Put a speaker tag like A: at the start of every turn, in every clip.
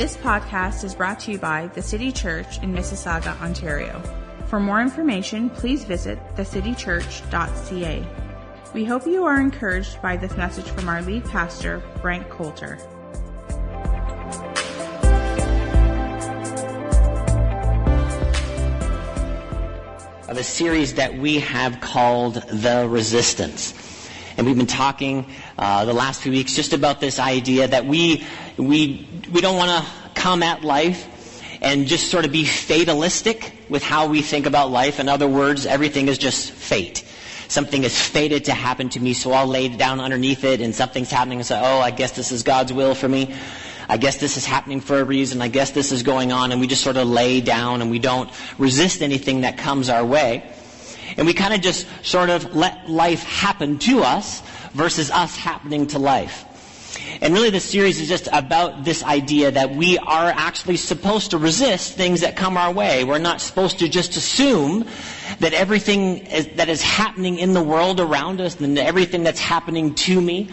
A: This podcast is brought to you by the City Church in Mississauga, Ontario. For more information, please visit thecitychurch.ca. We hope you are encouraged by this message from our lead pastor, Frank Coulter.
B: Of a series that we have called The Resistance. And we've been talking uh, the last few weeks just about this idea that we, we, we don't want to come at life and just sort of be fatalistic with how we think about life. In other words, everything is just fate. Something is fated to happen to me, so I'll lay down underneath it, and something's happening and say, oh, I guess this is God's will for me. I guess this is happening for a reason. I guess this is going on, and we just sort of lay down and we don't resist anything that comes our way. And we kind of just sort of let life happen to us versus us happening to life. And really this series is just about this idea that we are actually supposed to resist things that come our way. We're not supposed to just assume that everything is, that is happening in the world around us and everything that's happening to me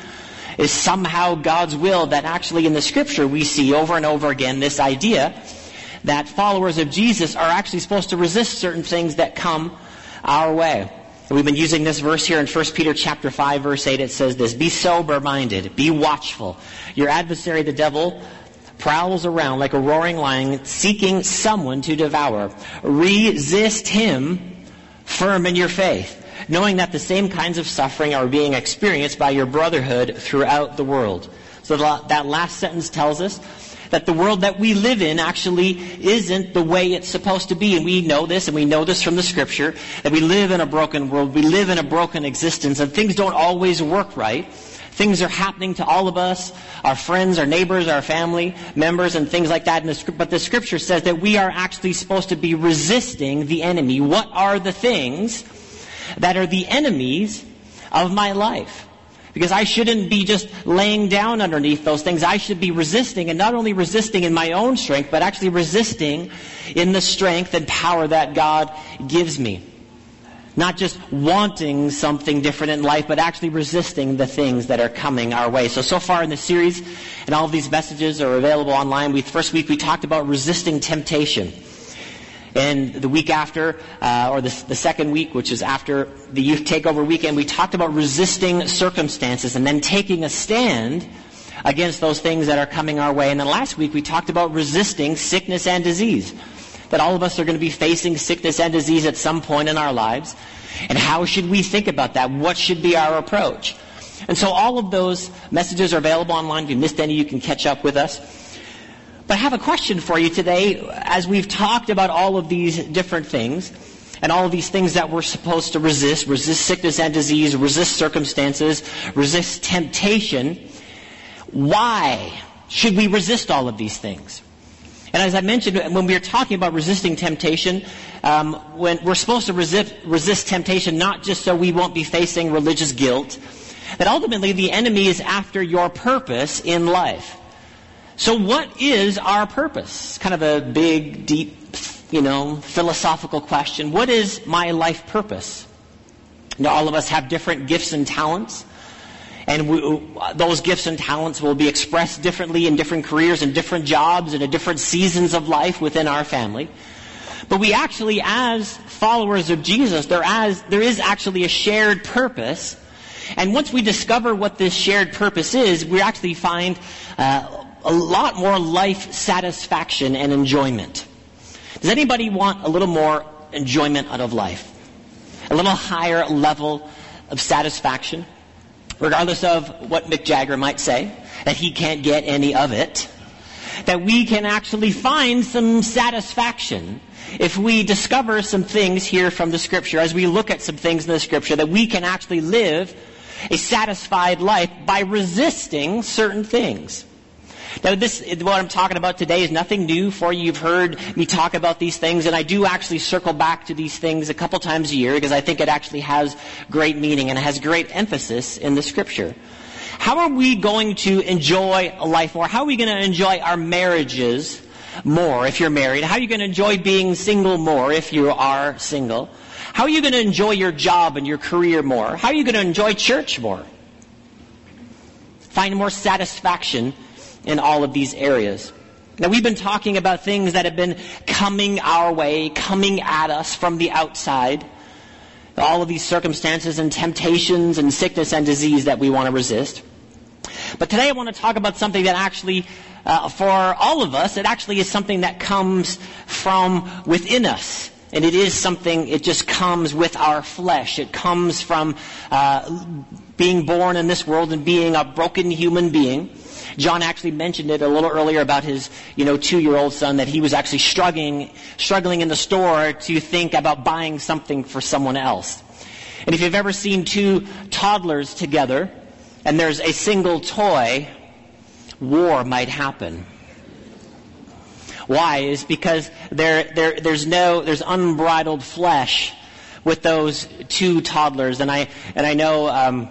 B: is somehow God's will that actually in the scripture we see over and over again this idea that followers of Jesus are actually supposed to resist certain things that come our way. We've been using this verse here in 1 Peter chapter 5 verse 8. It says this, Be sober minded, be watchful. Your adversary the devil prowls around like a roaring lion seeking someone to devour. Resist him firm in your faith knowing that the same kinds of suffering are being experienced by your brotherhood throughout the world. So that last sentence tells us that the world that we live in actually isn't the way it's supposed to be. And we know this, and we know this from the scripture, that we live in a broken world, we live in a broken existence, and things don't always work right. Things are happening to all of us, our friends, our neighbors, our family members, and things like that. But the scripture says that we are actually supposed to be resisting the enemy. What are the things that are the enemies of my life. Because I shouldn't be just laying down underneath those things. I should be resisting, and not only resisting in my own strength, but actually resisting in the strength and power that God gives me. Not just wanting something different in life, but actually resisting the things that are coming our way. So, so far in the series, and all of these messages are available online. We, first week we talked about resisting temptation. And the week after, uh, or the, the second week, which is after the youth takeover weekend, we talked about resisting circumstances and then taking a stand against those things that are coming our way. And then last week we talked about resisting sickness and disease. That all of us are going to be facing sickness and disease at some point in our lives. And how should we think about that? What should be our approach? And so all of those messages are available online. If you missed any, you can catch up with us. But I have a question for you today as we've talked about all of these different things and all of these things that we're supposed to resist, resist sickness and disease, resist circumstances, resist temptation. Why should we resist all of these things? And as I mentioned, when we are talking about resisting temptation, um, when we're supposed to resist, resist temptation not just so we won't be facing religious guilt, but ultimately the enemy is after your purpose in life. So what is our purpose? Kind of a big, deep, you know, philosophical question. What is my life purpose? Now, all of us have different gifts and talents. And we, those gifts and talents will be expressed differently in different careers and different jobs and at different seasons of life within our family. But we actually, as followers of Jesus, there, as, there is actually a shared purpose. And once we discover what this shared purpose is, we actually find uh, a lot more life satisfaction and enjoyment. Does anybody want a little more enjoyment out of life? A little higher level of satisfaction? Regardless of what Mick Jagger might say, that he can't get any of it. That we can actually find some satisfaction if we discover some things here from the scripture, as we look at some things in the scripture, that we can actually live a satisfied life by resisting certain things. Now, this, what I'm talking about today is nothing new for you. You've heard me talk about these things, and I do actually circle back to these things a couple times a year because I think it actually has great meaning and has great emphasis in the scripture. How are we going to enjoy life more? How are we going to enjoy our marriages more if you're married? How are you going to enjoy being single more if you are single? How are you going to enjoy your job and your career more? How are you going to enjoy church more? Find more satisfaction in all of these areas. Now, we've been talking about things that have been coming our way, coming at us from the outside. All of these circumstances and temptations and sickness and disease that we want to resist. But today I want to talk about something that actually, uh, for all of us, it actually is something that comes from within us. And it is something, it just comes with our flesh. It comes from uh, being born in this world and being a broken human being. John actually mentioned it a little earlier about his, you know, two-year-old son that he was actually struggling, struggling in the store to think about buying something for someone else. And if you've ever seen two toddlers together and there's a single toy, war might happen. Why? Is because there, there, there's no, there's unbridled flesh with those two toddlers. And I, and I know, um,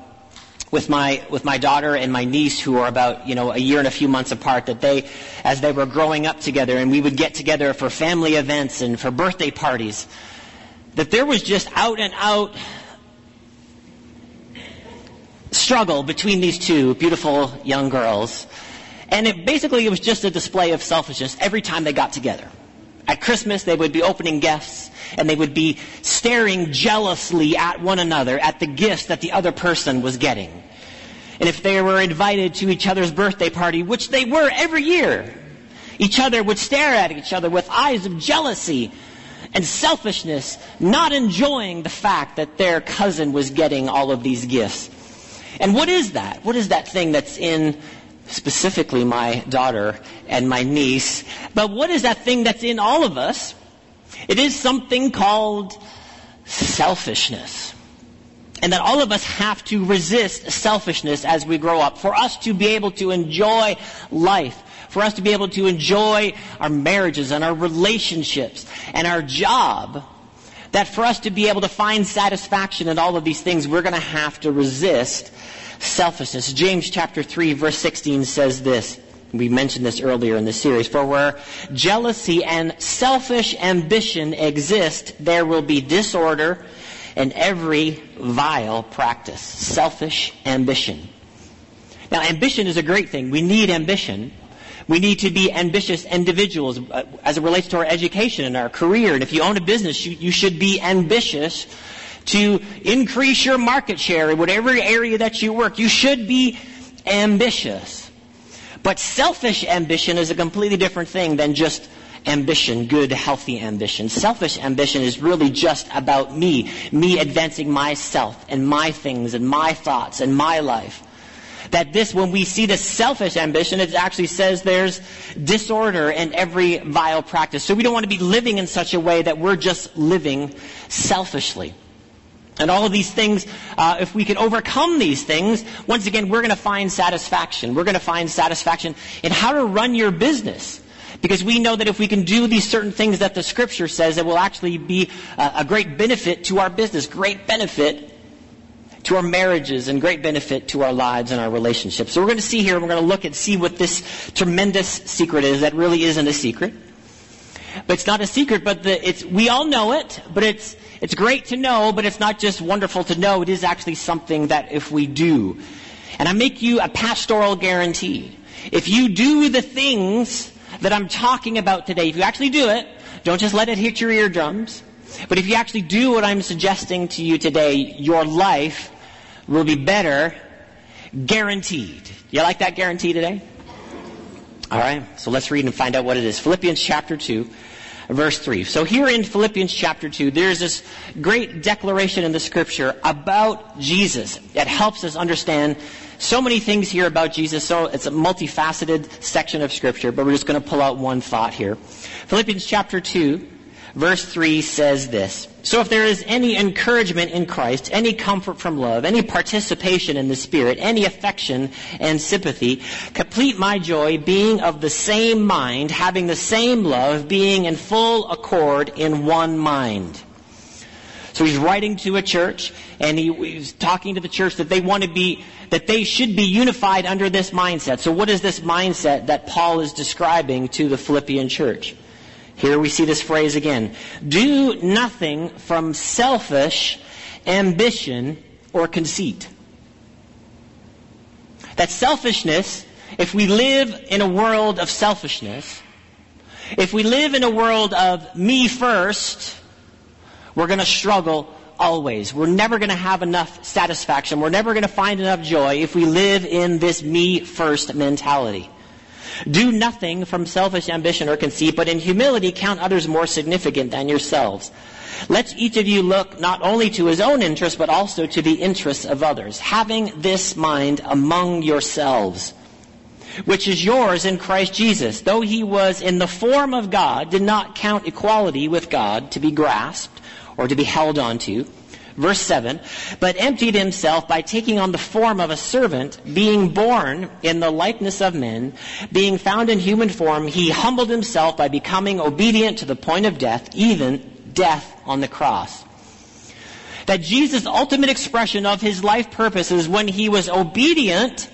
B: with my with my daughter and my niece who are about you know a year and a few months apart that they as they were growing up together and we would get together for family events and for birthday parties that there was just out and out struggle between these two beautiful young girls. And it basically it was just a display of selfishness every time they got together at christmas they would be opening gifts and they would be staring jealously at one another at the gifts that the other person was getting. And if they were invited to each other's birthday party, which they were every year, each other would stare at each other with eyes of jealousy and selfishness, not enjoying the fact that their cousin was getting all of these gifts. And what is that? What is that thing that's in specifically my daughter and my niece? But what is that thing that's in all of us? It is something called selfishness. And that all of us have to resist selfishness as we grow up. For us to be able to enjoy life. For us to be able to enjoy our marriages and our relationships and our job. That for us to be able to find satisfaction in all of these things, we're going to have to resist selfishness. James chapter 3 verse 16 says this. We mentioned this earlier in the series. For where jealousy and selfish ambition exist, there will be disorder and every vile practice. Selfish ambition. Now, ambition is a great thing. We need ambition. We need to be ambitious individuals uh, as it relates to our education and our career. And if you own a business, you, you should be ambitious to increase your market share in whatever area that you work. You should be ambitious. But selfish ambition is a completely different thing than just ambition, good, healthy ambition. Selfish ambition is really just about me, me advancing myself and my things and my thoughts and my life. That this, when we see the selfish ambition, it actually says there's disorder in every vile practice. So we don't want to be living in such a way that we're just living selfishly. And all of these things, uh, if we can overcome these things, once again, we're going to find satisfaction. We're going to find satisfaction in how to run your business. Because we know that if we can do these certain things that the scripture says, it will actually be a, a great benefit to our business, great benefit to our marriages, and great benefit to our lives and our relationships. So we're going to see here, we're going to look and see what this tremendous secret is that really isn't a secret. But it's not a secret, but the, it's, we all know it, but it's, it's great to know, but it's not just wonderful to know. It is actually something that if we do, and I make you a pastoral guarantee, if you do the things that I'm talking about today, if you actually do it, don't just let it hit your eardrums, but if you actually do what I'm suggesting to you today, your life will be better, guaranteed. You like that guarantee today? All right, so let's read and find out what it is. Philippians chapter 2, verse 3. So here in Philippians chapter 2, there's this great declaration in the scripture about Jesus that helps us understand so many things here about Jesus. So it's a multifaceted section of scripture, but we're just going to pull out one thought here. Philippians chapter 2, verse 3 says this. So if there is any encouragement in Christ, any comfort from love, any participation in the Spirit, any affection and sympathy, complete my joy being of the same mind, having the same love, being in full accord in one mind. So he's writing to a church and he, he's talking to the church that they want to be, that they should be unified under this mindset. So what is this mindset that Paul is describing to the Philippian church? Here we see this phrase again. Do nothing from selfish ambition or conceit. That selfishness, if we live in a world of selfishness, If we live in a world of me first, we're going to struggle always. We're never going to have enough satisfaction. We're never going to find enough joy if we live in this me first mentality. Do nothing from selfish ambition or conceit, but in humility count others more significant than yourselves. Let each of you look not only to his own interests, but also to the interests of others, having this mind among yourselves, which is yours in Christ Jesus, though he was in the form of God, did not count equality with God to be grasped or to be held onto. Verse 7, but emptied himself by taking on the form of a servant, being born in the likeness of men, being found in human form, he humbled himself by becoming obedient to the point of death, even death on the cross. That Jesus' ultimate expression of his life purpose is when he was obedient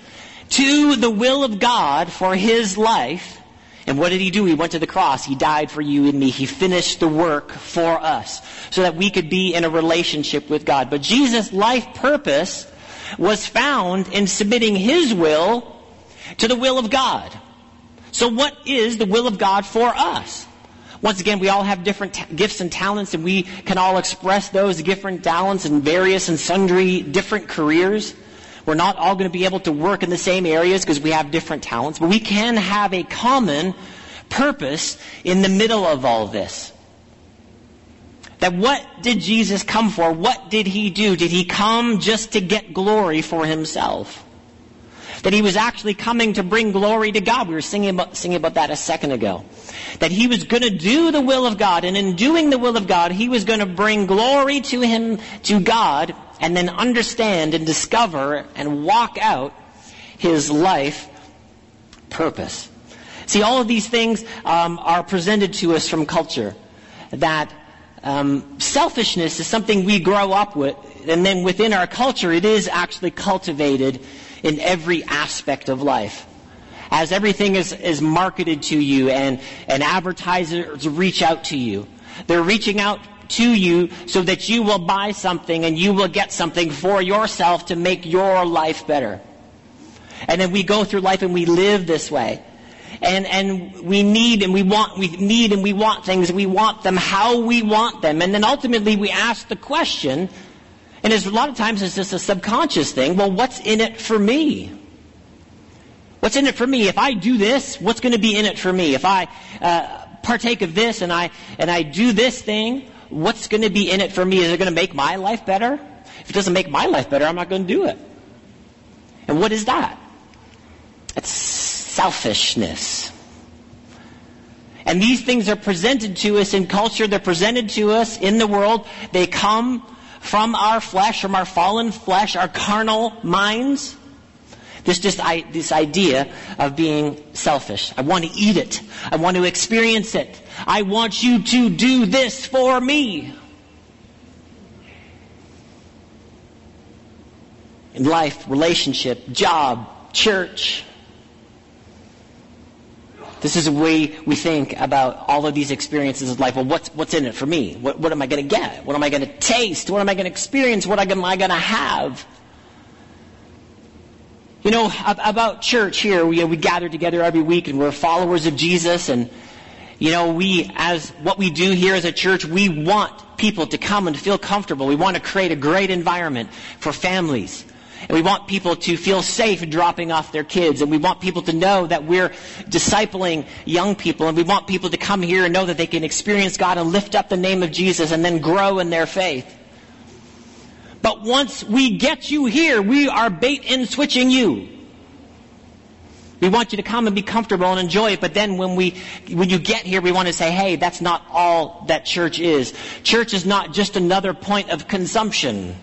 B: to the will of God for his life, and what did he do? He went to the cross. He died for you and me. He finished the work for us so that we could be in a relationship with God. But Jesus' life purpose was found in submitting his will to the will of God. So what is the will of God for us? Once again, we all have different ta- gifts and talents and we can all express those different talents in various and sundry different careers. We're not all going to be able to work in the same areas because we have different talents, but we can have a common purpose in the middle of all this. That what did Jesus come for? What did he do? Did he come just to get glory for himself? That he was actually coming to bring glory to God. We were singing about, singing about that a second ago. That he was going to do the will of God, and in doing the will of God, he was going to bring glory to him, to God, and then understand and discover and walk out his life purpose. See, all of these things um, are presented to us from culture. That um, selfishness is something we grow up with, and then within our culture, it is actually cultivated in every aspect of life. As everything is, is marketed to you and, and advertisers reach out to you, they're reaching out to you so that you will buy something and you will get something for yourself to make your life better. And then we go through life and we live this way. And, and we need and we want, we need and we want things, we want them how we want them. And then ultimately we ask the question, and a lot of times it's just a subconscious thing, well, what's in it for me? What's in it for me? If I do this, what's going to be in it for me? If I uh, partake of this and I, and I do this thing, what's going to be in it for me? Is it going to make my life better? If it doesn't make my life better, I'm not going to do it. And what is that? It's selfishness. And these things are presented to us in culture, they're presented to us in the world. They come from our flesh, from our fallen flesh, our carnal minds. This just I, this idea of being selfish. I want to eat it. I want to experience it. I want you to do this for me. In life, relationship, job, church. This is the way we think about all of these experiences of life. Well, what's, what's in it for me? What, what am I going to get? What am I going to taste? What am I going to experience? What am I going to have? You know, about church here, we, we gather together every week and we're followers of Jesus and, you know, we, as what we do here as a church, we want people to come and feel comfortable. We want to create a great environment for families. And we want people to feel safe dropping off their kids. And we want people to know that we're discipling young people. And we want people to come here and know that they can experience God and lift up the name of Jesus and then grow in their faith. But once we get you here, we are bait and switching you. We want you to come and be comfortable and enjoy it, but then when we, when you get here, we want to say, hey, that's not all that church is. Church is not just another point of consumption.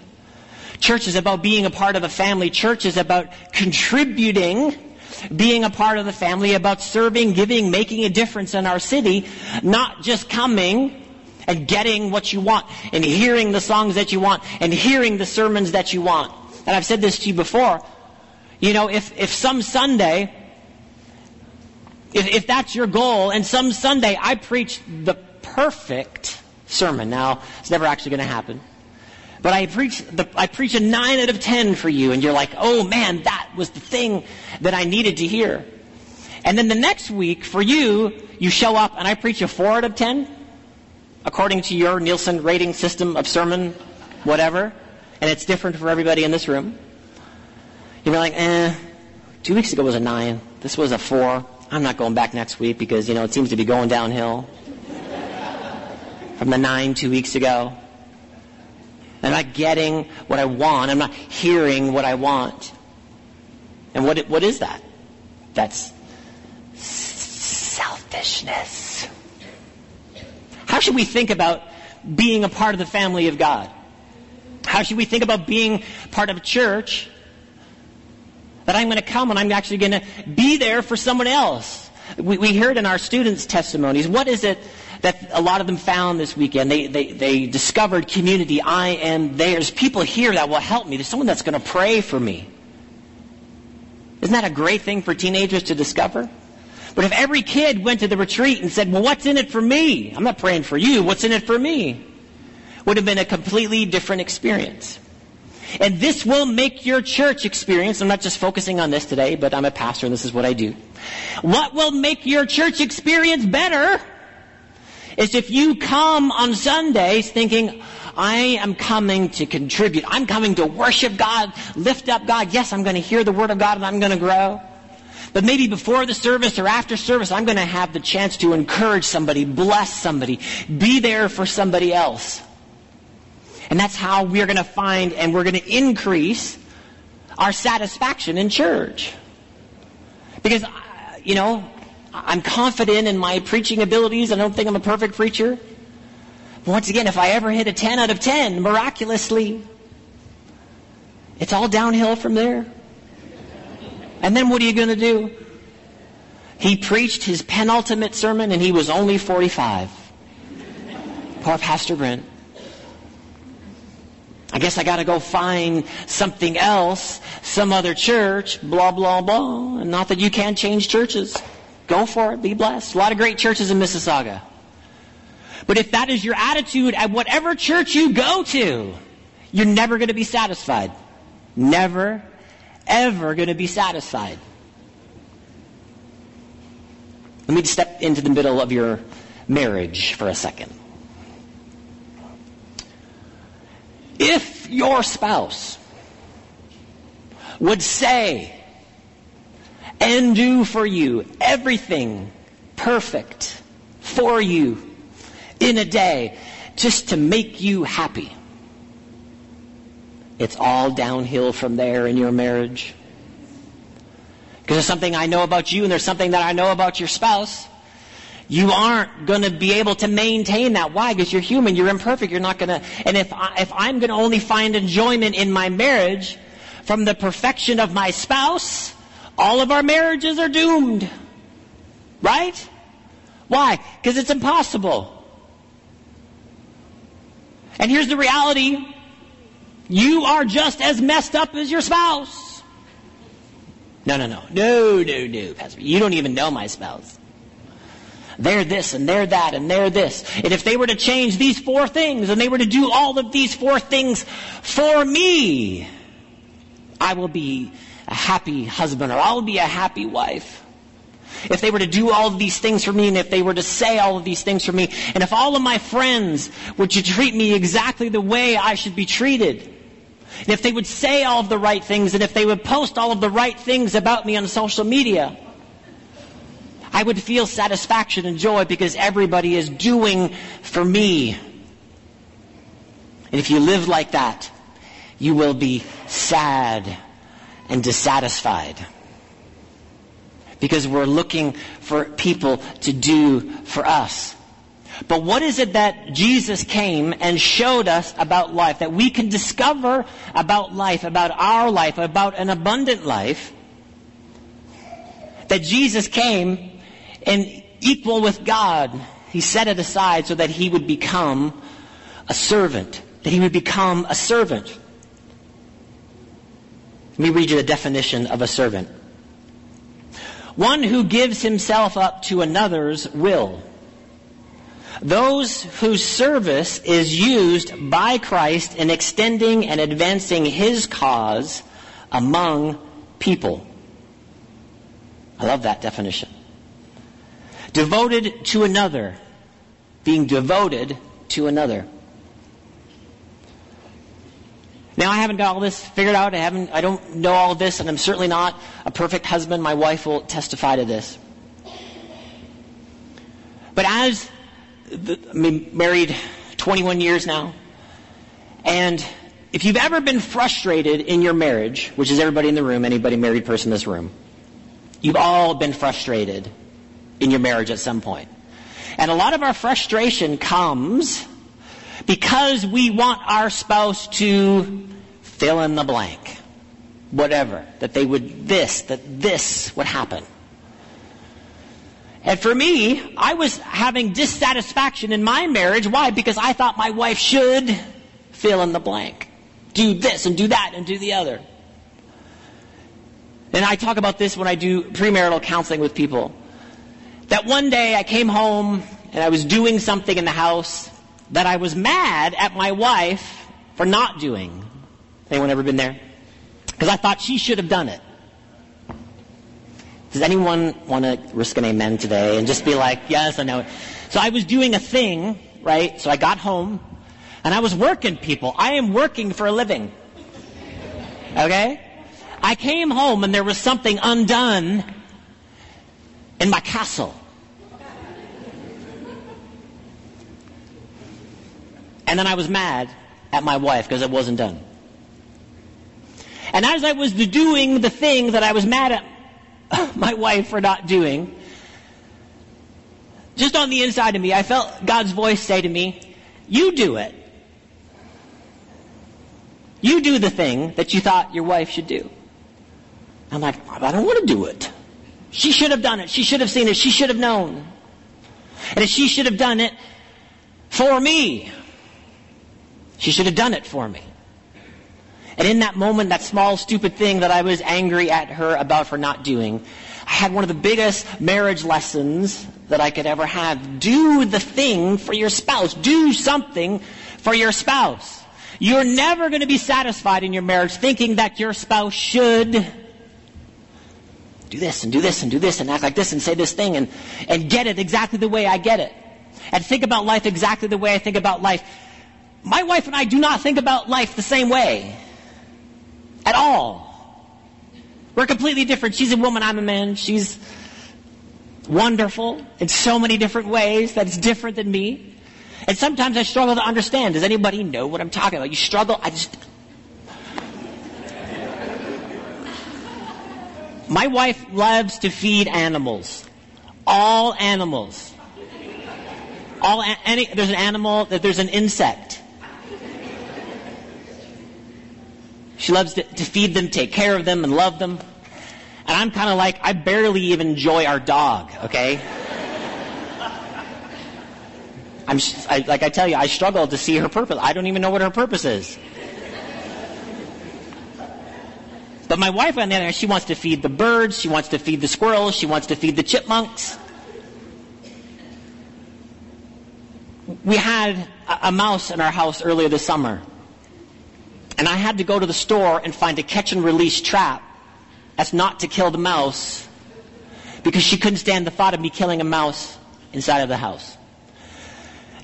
B: Church is about being a part of a family. Church is about contributing, being a part of the family, about serving, giving, making a difference in our city, not just coming and getting what you want and hearing the songs that you want and hearing the sermons that you want. And I've said this to you before. You know, if, if some Sunday, if, if that's your goal, and some Sunday I preach the perfect sermon. Now, it's never actually going to happen. But I preach, the, I preach a 9 out of 10 for you, and you're like, oh man, that was the thing that I needed to hear. And then the next week, for you, you show up and I preach a 4 out of 10, according to your Nielsen rating system of sermon, whatever, and it's different for everybody in this room. You're like, eh, two weeks ago was a 9, this was a 4. I'm not going back next week because, you know, it seems to be going downhill. From the 9 two weeks ago. I'm not getting what I want. I'm not hearing what I want. And what, what is that? That's selfishness. How should we think about being a part of the family of God? How should we think about being part of a church that I'm going to come and I'm actually going to be there for someone else? We, we hear it in our students' testimonies. What is it that a lot of them found this weekend? They, they, they discovered community. I am. There's people here that will help me. There's someone that's going to pray for me. Isn't that a great thing for teenagers to discover? But if every kid went to the retreat and said, well, what's in it for me? I'm not praying for you. What's in it for me? Would have been a completely different experience. And this will make your church experience, I'm not just focusing on this today, but I'm a pastor and this is what I do. What will make your church experience better is if you come on Sundays thinking, I am coming to contribute. I'm coming to worship God, lift up God. Yes, I'm going to hear the Word of God and I'm going to grow. But maybe before the service or after service, I'm going to have the chance to encourage somebody, bless somebody, be there for somebody else. And that's how we're going to find and we're going to increase our satisfaction in church. Because, uh, you know, I'm confident in my preaching abilities. I don't think I'm a perfect preacher. But once again, if I ever hit a 10 out of 10, miraculously, it's all downhill from there. And then what are you going to do? He preached his penultimate sermon and he was only 45. Poor Pastor Brent. I guess I gotta go find something else, some other church, blah, blah, blah. And not that you can't change churches. Go for it, be blessed. A lot of great churches in Mississauga. But if that is your attitude at whatever church you go to, you're never gonna be satisfied. Never, ever gonna be satisfied. Let me step into the middle of your marriage for a second. If your spouse would say and do for you everything perfect for you in a day just to make you happy, it's all downhill from there in your marriage. Because there's something I know about you and there's something that I know about your spouse you aren't going to be able to maintain that. Why? Because you're human. You're imperfect. You're not going to. And if I, if I'm going to only find enjoyment in my marriage from the perfection of my spouse, all of our marriages are doomed. Right? Why? Because it's impossible. And here's the reality. You are just as messed up as your spouse. No, no, no. No, no, no, Pastor. You don't even know my spouse. They're this and they're that and they're this. And if they were to change these four things and they were to do all of these four things for me, I will be a happy husband or I'll be a happy wife. If they were to do all of these things for me and if they were to say all of these things for me and if all of my friends were to treat me exactly the way I should be treated, and if they would say all of the right things and if they would post all of the right things about me on social media, I would feel satisfaction and joy because everybody is doing for me. And if you live like that, you will be sad and dissatisfied. Because we're looking for people to do for us. But what is it that Jesus came and showed us about life, that we can discover about life, about our life, about an abundant life? That Jesus came and equal with God, he set it aside so that he would become a servant, that he would become a servant. Let me read you the definition of a servant. One who gives himself up to another's will. Those whose service is used by Christ in extending and advancing his cause among people. I love that definition. Devoted to another. Being devoted to another. Now I haven't got all this figured out. I haven't, I don't know all this, and I'm certainly not a perfect husband. My wife will testify to this. But as I mean, married 21 years now, and if you've ever been frustrated in your marriage, which is everybody in the room, anybody married person in this room, you've all been frustrated in your marriage at some point. And a lot of our frustration comes because we want our spouse to fill in the blank. Whatever. That they would this, that this would happen. And for me, I was having dissatisfaction in my marriage. Why? Because I thought my wife should fill in the blank. Do this and do that and do the other. And I talk about this when I do premarital counseling with people. That one day I came home and I was doing something in the house that I was mad at my wife for not doing. Anyone ever been there? Because I thought she should have done it. Does anyone want to risk an amen today and just be like, yes, I know? So I was doing a thing, right? So I got home and I was working people. I am working for a living. Okay? I came home and there was something undone in my castle. And then I was mad at my wife because it wasn't done. And as I was doing the thing that I was mad at my wife for not doing, just on the inside of me, I felt God's voice say to me, You do it. You do the thing that you thought your wife should do. I'm like, I don't want to do it. She should have done it. She should have seen it. She should have known. And if she should have done it for me. She should have done it for me. And in that moment, that small, stupid thing that I was angry at her about for not doing, I had one of the biggest marriage lessons that I could ever have. Do the thing for your spouse. Do something for your spouse. You're never going to be satisfied in your marriage thinking that your spouse should do this and do this and do this and act like this and say this thing and, and get it exactly the way I get it. And think about life exactly the way I think about life. My wife and I do not think about life the same way. At all. We're completely different. She's a woman, I'm a man. She's wonderful in so many different ways that it's different than me. And sometimes I struggle to understand. Does anybody know what I'm talking about? You struggle? I just. My wife loves to feed animals. All animals. All any, there's an animal, that there's an insect. She loves to, to feed them, take care of them, and love them. And I'm kind of like, I barely even enjoy our dog, okay? I'm, I, like I tell you, I struggle to see her purpose. I don't even know what her purpose is. But my wife, on the other hand, she wants to feed the birds, she wants to feed the squirrels, she wants to feed the chipmunks. We had a, a mouse in our house earlier this summer. And I had to go to the store and find a catch and release trap that's not to kill the mouse because she couldn't stand the thought of me killing a mouse inside of the house.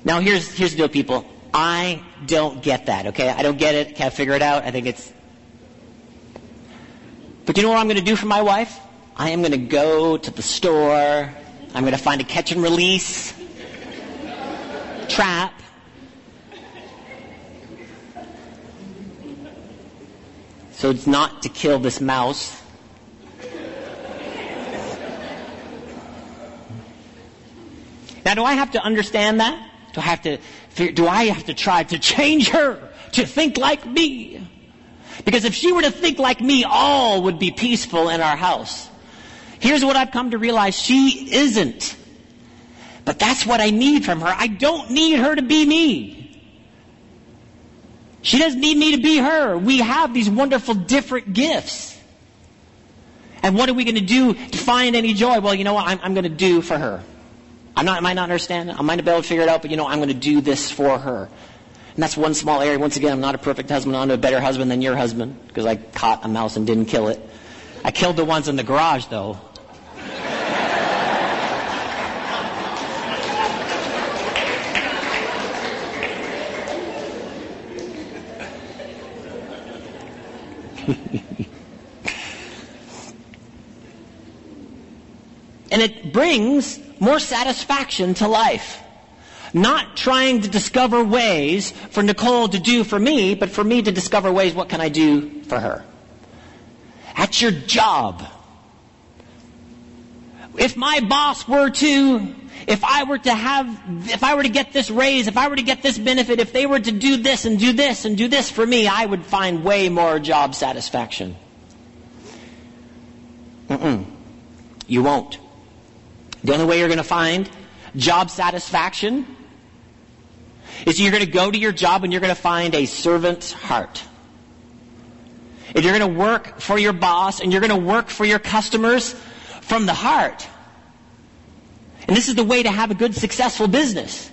B: Now here's, here's the deal, people. I don't get that, okay? I don't get it. Can't figure it out. I think it's. But you know what I'm going to do for my wife? I am going to go to the store. I'm going to find a catch and release trap. So it's not to kill this mouse. Now, do I have to understand that? Do I have to, do I have to try to change her to think like me? Because if she were to think like me, all would be peaceful in our house. Here's what I've come to realize. She isn't. But that's what I need from her. I don't need her to be me. She doesn't need me to be her. We have these wonderful different gifts. And what are we going to do to find any joy? Well, you know what? I'm, I'm going to do for her. I'm not, I might not understand. I might not be able to figure it out, but you know, I'm going to do this for her. And that's one small area. Once again, I'm not a perfect husband. I'm a better husband than your husband because I caught a mouse and didn't kill it. I killed the ones in the garage, though. and it brings more satisfaction to life. Not trying to discover ways for Nicole to do for me, but for me to discover ways what can I do for her. At your job. If my boss were to if I were to have, if I were to get this raise, if I were to get this benefit, if they were to do this and do this and do this for me, I would find way more job satisfaction. Mm-mm. You won't. The only way you're going to find job satisfaction is you're going to go to your job and you're going to find a servant's heart. If you're going to work for your boss and you're going to work for your customers from the heart. And this is the way to have a good, successful business.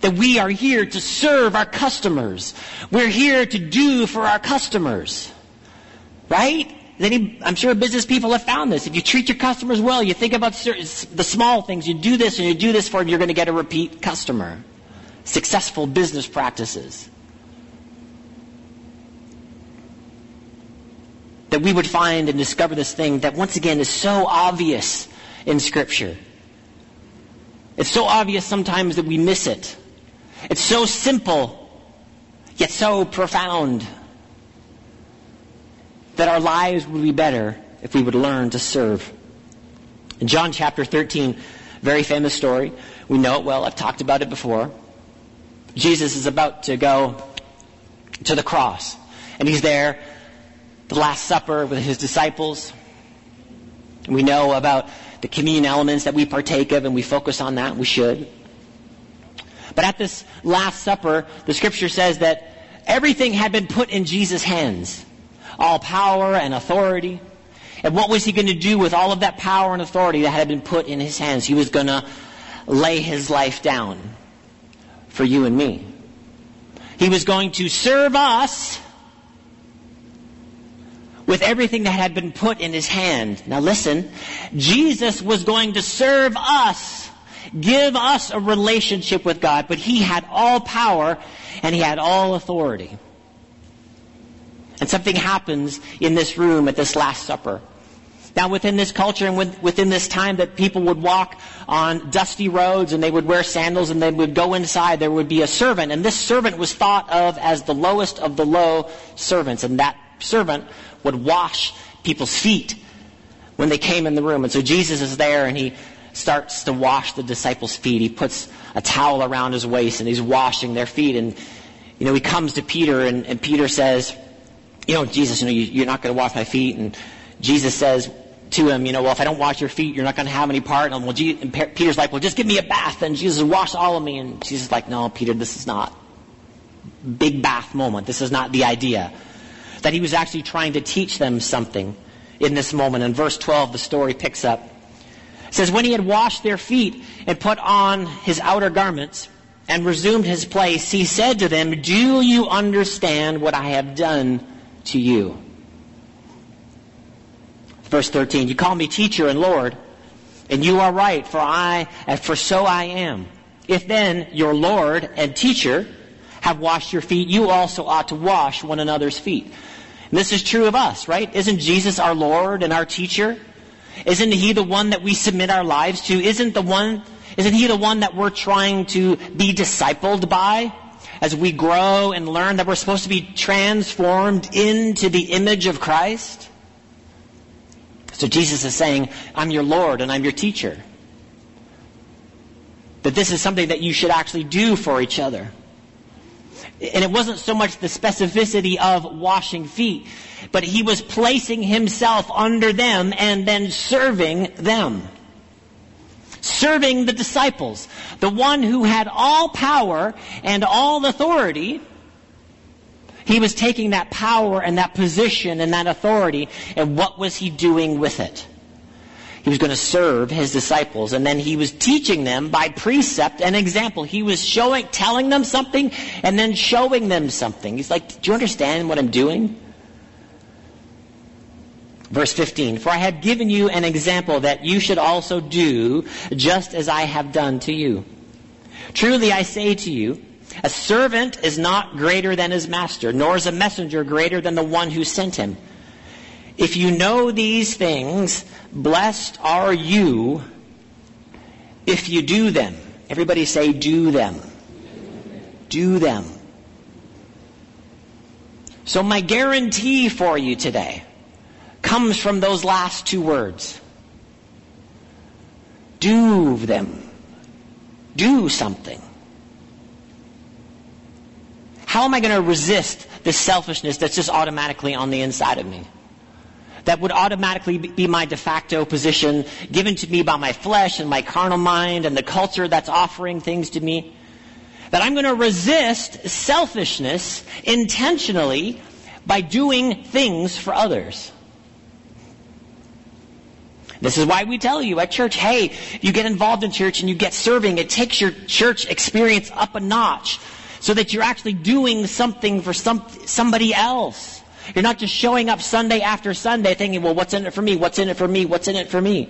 B: That we are here to serve our customers. We're here to do for our customers. Right? Any, I'm sure business people have found this. If you treat your customers well, you think about certain, the small things, you do this and you do this for them, you're going to get a repeat customer. Successful business practices. That we would find and discover this thing that once again is so obvious in Scripture. It's so obvious sometimes that we miss it. It's so simple, yet so profound that our lives would be better if we would learn to serve. In John chapter 13, very famous story. We know it well. I've talked about it before. Jesus is about to go to the cross. And he's there, the Last Supper with his disciples. We know about the communion elements that we partake of, and we focus on that. We should. But at this Last Supper, the scripture says that everything had been put in Jesus' hands all power and authority. And what was he going to do with all of that power and authority that had been put in his hands? He was going to lay his life down for you and me. He was going to serve us with everything that had been put in his hand. Now listen, Jesus was going to serve us, give us a relationship with God, but he had all power and he had all authority. And something happens in this room at this Last Supper. Now, within this culture and within this time that people would walk on dusty roads and they would wear sandals and they would go inside, there would be a servant. And this servant was thought of as the lowest of the low servants. And that servant would wash people's feet when they came in the room. And so Jesus is there and he starts to wash the disciples' feet. He puts a towel around his waist and he's washing their feet. And, you know, he comes to Peter and, and Peter says, you know, Jesus, you know, you, are not going to wash my feet. And Jesus says to him, you know, well, if I don't wash your feet, you're not going to have any part. And, well, and Peter's like, well, just give me a bath. And Jesus wash all of me. And Jesus is like, no, Peter, this is not big bath moment. This is not the idea. That he was actually trying to teach them something in this moment. In verse 12, the story picks up. It says, when he had washed their feet and put on his outer garments, and resumed his place, he said to them, Do you understand what I have done to you. Verse 13, you call me teacher and Lord, and you are right, for I, for so I am. If then your Lord and teacher have washed your feet, you also ought to wash one another's feet. And this is true of us, right? Isn't Jesus our Lord and our teacher? Isn't he the one that we submit our lives to? Isn't the one, isn't he the one that we're trying to be discipled by? as we grow and learn that we're supposed to be transformed into the image of Christ? So Jesus is saying, I'm your Lord and I'm your teacher. That this is something that you should actually do for each other. And it wasn't so much the specificity of washing feet, but he was placing himself under them and then serving them serving the disciples, the one who had all power and all authority. He was taking that power and that position and that authority, and what was he doing with it? He was going to serve his disciples, and then he was teaching them by precept and example. He was showing, telling them something, and then showing them something. He's like, do you understand what I'm doing? Verse 15, For I have given you an example that you should also do just as I have done to you. Truly I say to you, a servant is not greater than his master, nor is a messenger greater than the one who sent him. If you know these things, blessed are you if you do them. Everybody say, do them. Do them. So my guarantee for you today comes from those last two words. Do them. Do something. How am I going to resist this selfishness that's just automatically on the inside of me? That would automatically be my de facto position given to me by my flesh and my carnal mind and the culture that's offering things to me. That I'm going to resist selfishness intentionally by doing things for others. This is why we tell you at church, hey, you get involved in church and you get serving. It takes your church experience up a notch so that you're actually doing something for some, somebody else. You're not just showing up Sunday after Sunday thinking, well, what's in it for me? What's in it for me? What's in it for me?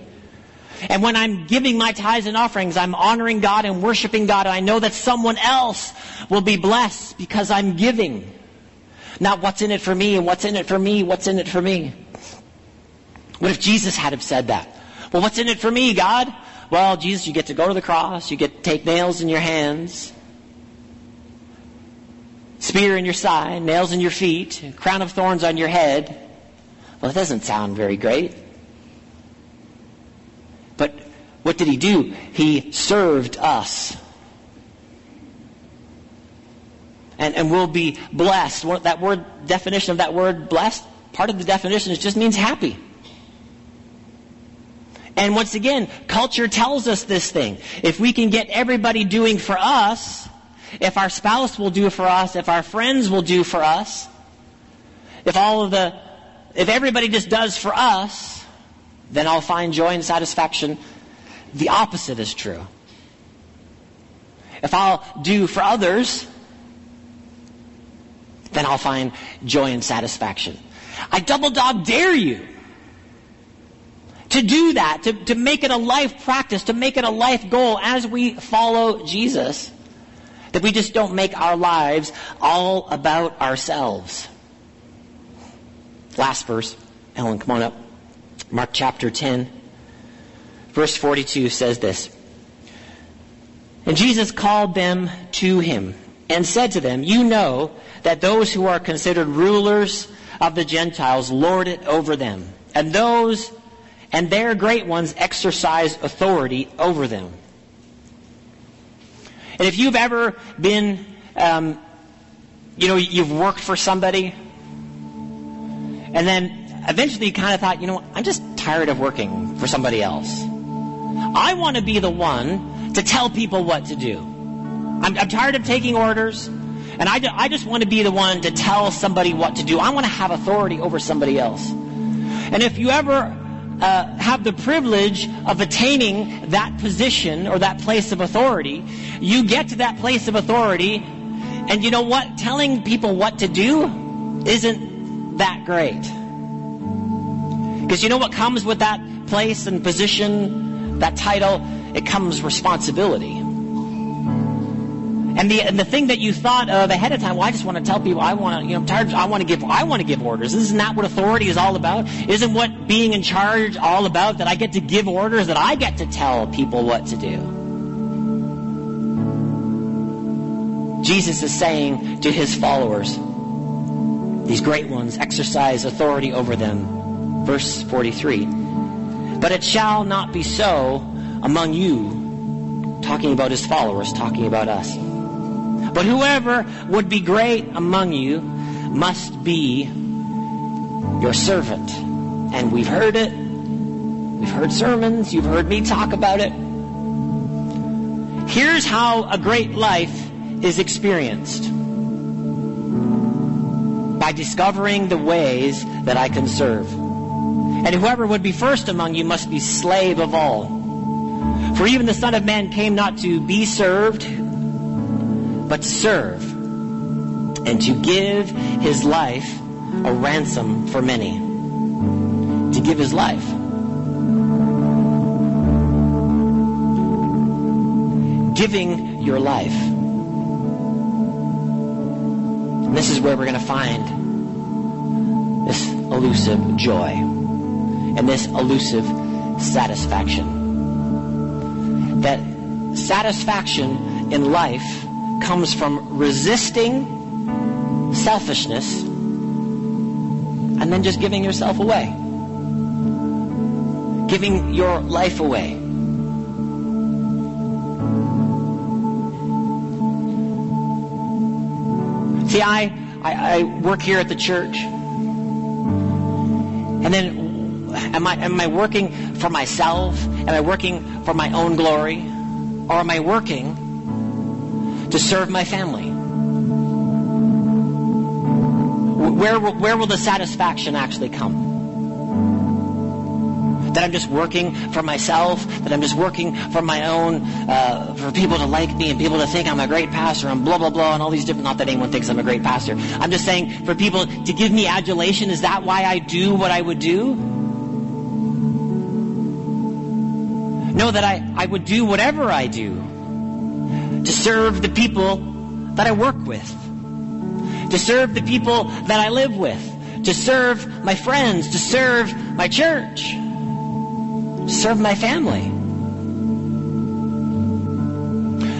B: And when I'm giving my tithes and offerings, I'm honoring God and worshiping God. And I know that someone else will be blessed because I'm giving. Not what's in it for me and what's in it for me, what's in it for me. What if Jesus had have said that? Well, what's in it for me, God? Well, Jesus, you get to go to the cross, you get to take nails in your hands, spear in your side, nails in your feet, crown of thorns on your head. Well, it doesn't sound very great. But what did he do? He served us. And, and we'll be blessed. That word, definition of that word blessed, part of the definition is just means happy. And once again, culture tells us this thing. If we can get everybody doing for us, if our spouse will do for us, if our friends will do for us, if all of the, if everybody just does for us, then I'll find joy and satisfaction. The opposite is true. If I'll do for others, then I'll find joy and satisfaction. I double dog dare you to do that, to, to make it a life practice, to make it a life goal as we follow Jesus. That we just don't make our lives all about ourselves. Last verse. Ellen, come on up. Mark chapter 10, verse 42 says this. And Jesus called them to him and said to them, You know that those who are considered rulers of the Gentiles lord it over them, and those and their great ones exercise authority over them. And if you've ever been, um, you know, you've worked for somebody, and then eventually you kind of thought, you know, I'm just tired of working for somebody else. I want to be the one to tell people what to do. I'm, I'm tired of taking orders, and I, I just want to be the one to tell somebody what to do. I want to have authority over somebody else. And if you ever uh, have the privilege of attaining that position or that place of authority, you get to that place of authority, and you know what? Telling people what to do isn't that great. Because you know what comes with that place and position, that title? It comes responsibility. And the, and the thing that you thought of ahead of time, well, I just want to tell people, I want to, you know, I'm tired, I want to give, I want to give orders. This Isn't what authority is all about? Isn't what being in charge all about? That I get to give orders, that I get to tell people what to do. Jesus is saying to his followers, these great ones exercise authority over them. Verse 43. But it shall not be so among you, talking about his followers, talking about us. But whoever would be great among you must be your servant. And we've heard it. We've heard sermons. You've heard me talk about it. Here's how a great life is experienced. By discovering the ways that I can serve. And whoever would be first among you must be slave of all. For even the Son of Man came not to be served, but serve and to give his life a ransom for many. To give his life. Giving your life. And this is where we're going to find this elusive joy and this elusive satisfaction. that satisfaction in life comes from resisting selfishness and then just giving yourself away. Giving your life away. See, I, I, I work here at the church. And then am I, am I working for myself? Am I working for my own glory? Or am I working to serve my family? Where, will- where will the satisfaction actually come? That I'm just working for myself, that I'm just working for my own, uh, for people to like me and people to think I'm a great pastor and blah, blah, blah, and all these different, not that anyone thinks I'm a great pastor. I'm just saying for people to give me adulation, is that why I do what I would do? Know that I, I would do whatever I do to serve the people that I work with, to serve the people that I live with, to serve my friends, to serve my church, to serve my family.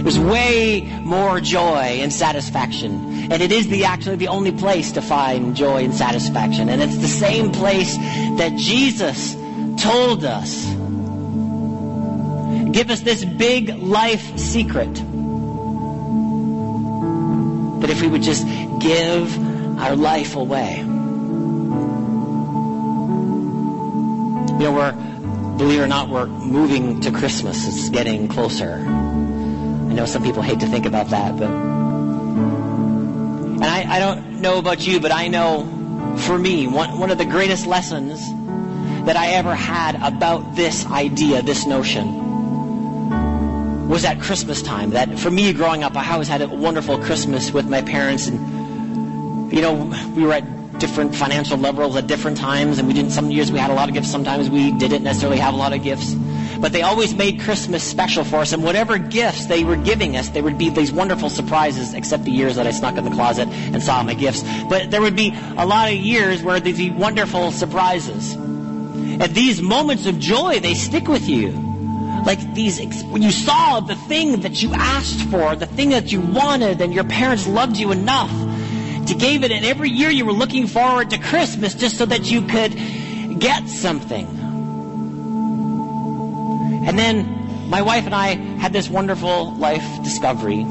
B: There's way more joy and satisfaction. And it is the actually the only place to find joy and satisfaction. And it's the same place that Jesus told us. Give us this big life secret. That if we would just give our life away. You know, we're, believe it or not, we're moving to Christmas. It's getting closer. I know some people hate to think about that, but. And I, I don't know about you, but I know for me, one, one of the greatest lessons that I ever had about this idea, this notion, was at Christmas time. That for me, growing up, I always had a wonderful Christmas with my parents, and you know, we were at different financial levels at different times, and we didn't. Some years we had a lot of gifts, sometimes we didn't necessarily have a lot of gifts. But they always made Christmas special for us, and whatever gifts they were giving us, they would be these wonderful surprises. Except the years that I snuck in the closet and saw my gifts, but there would be a lot of years where there'd be wonderful surprises. And these moments of joy, they stick with you. Like these, when you saw the thing that you asked for, the thing that you wanted, and your parents loved you enough to give it, and every year you were looking forward to Christmas just so that you could get something. And then my wife and I had this wonderful life discovery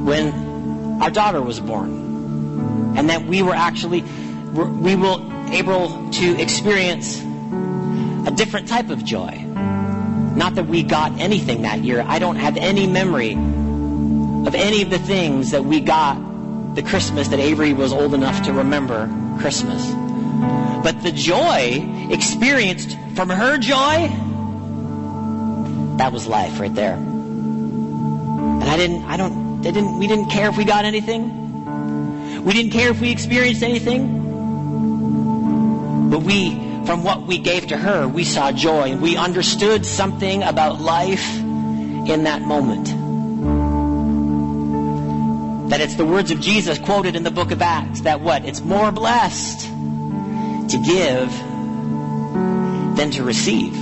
B: when our daughter was born. And that we were actually, we were able to experience a different type of joy. Not that we got anything that year. I don't have any memory of any of the things that we got the Christmas that Avery was old enough to remember Christmas. But the joy experienced from her joy, that was life right there. And I didn't, I don't, they didn't, we didn't care if we got anything. We didn't care if we experienced anything. But we, from what we gave to her, we saw joy we understood something about life in that moment. That it's the words of Jesus quoted in the book of Acts that what? It's more blessed to give than to receive.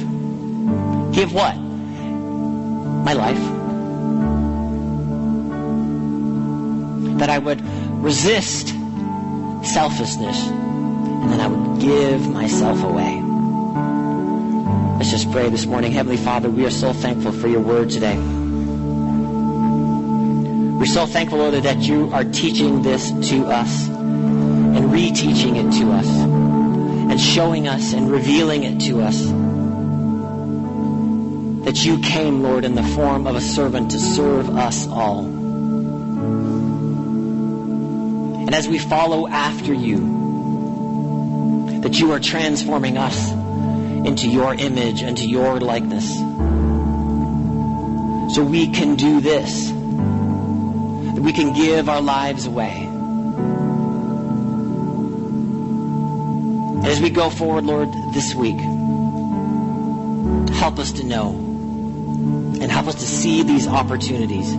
B: Give what? My life. That I would resist selfishness and then I would give myself away. Let's just pray this morning. Heavenly Father, we are so thankful for your word today. We're so thankful, Lord, that you are teaching this to us and reteaching it to us and showing us and revealing it to us. That you came, Lord, in the form of a servant to serve us all. And as we follow after you, that you are transforming us into your image and to your likeness. So we can do this. That we can give our lives away. And as we go forward, Lord, this week, help us to know and help us to see these opportunities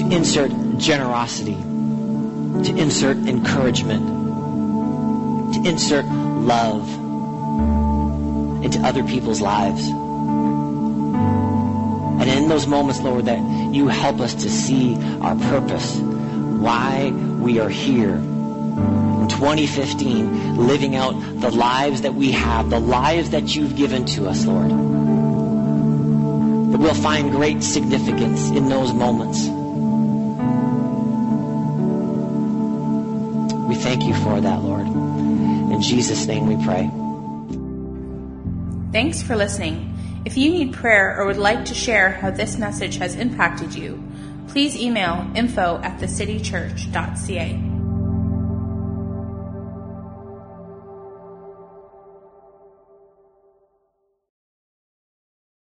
B: to insert generosity, to insert encouragement, to insert love into other people's lives. And in those moments, Lord, that you help us to see our purpose, why we are here. In 2015, living out the lives that we have, the lives that you've given to us, Lord. That we'll find great significance in those moments. We thank you for that, Lord. In Jesus' name we pray.
A: Thanks for listening. If you need prayer or would like to share how this message has impacted you, please email info at thecitychurch.ca.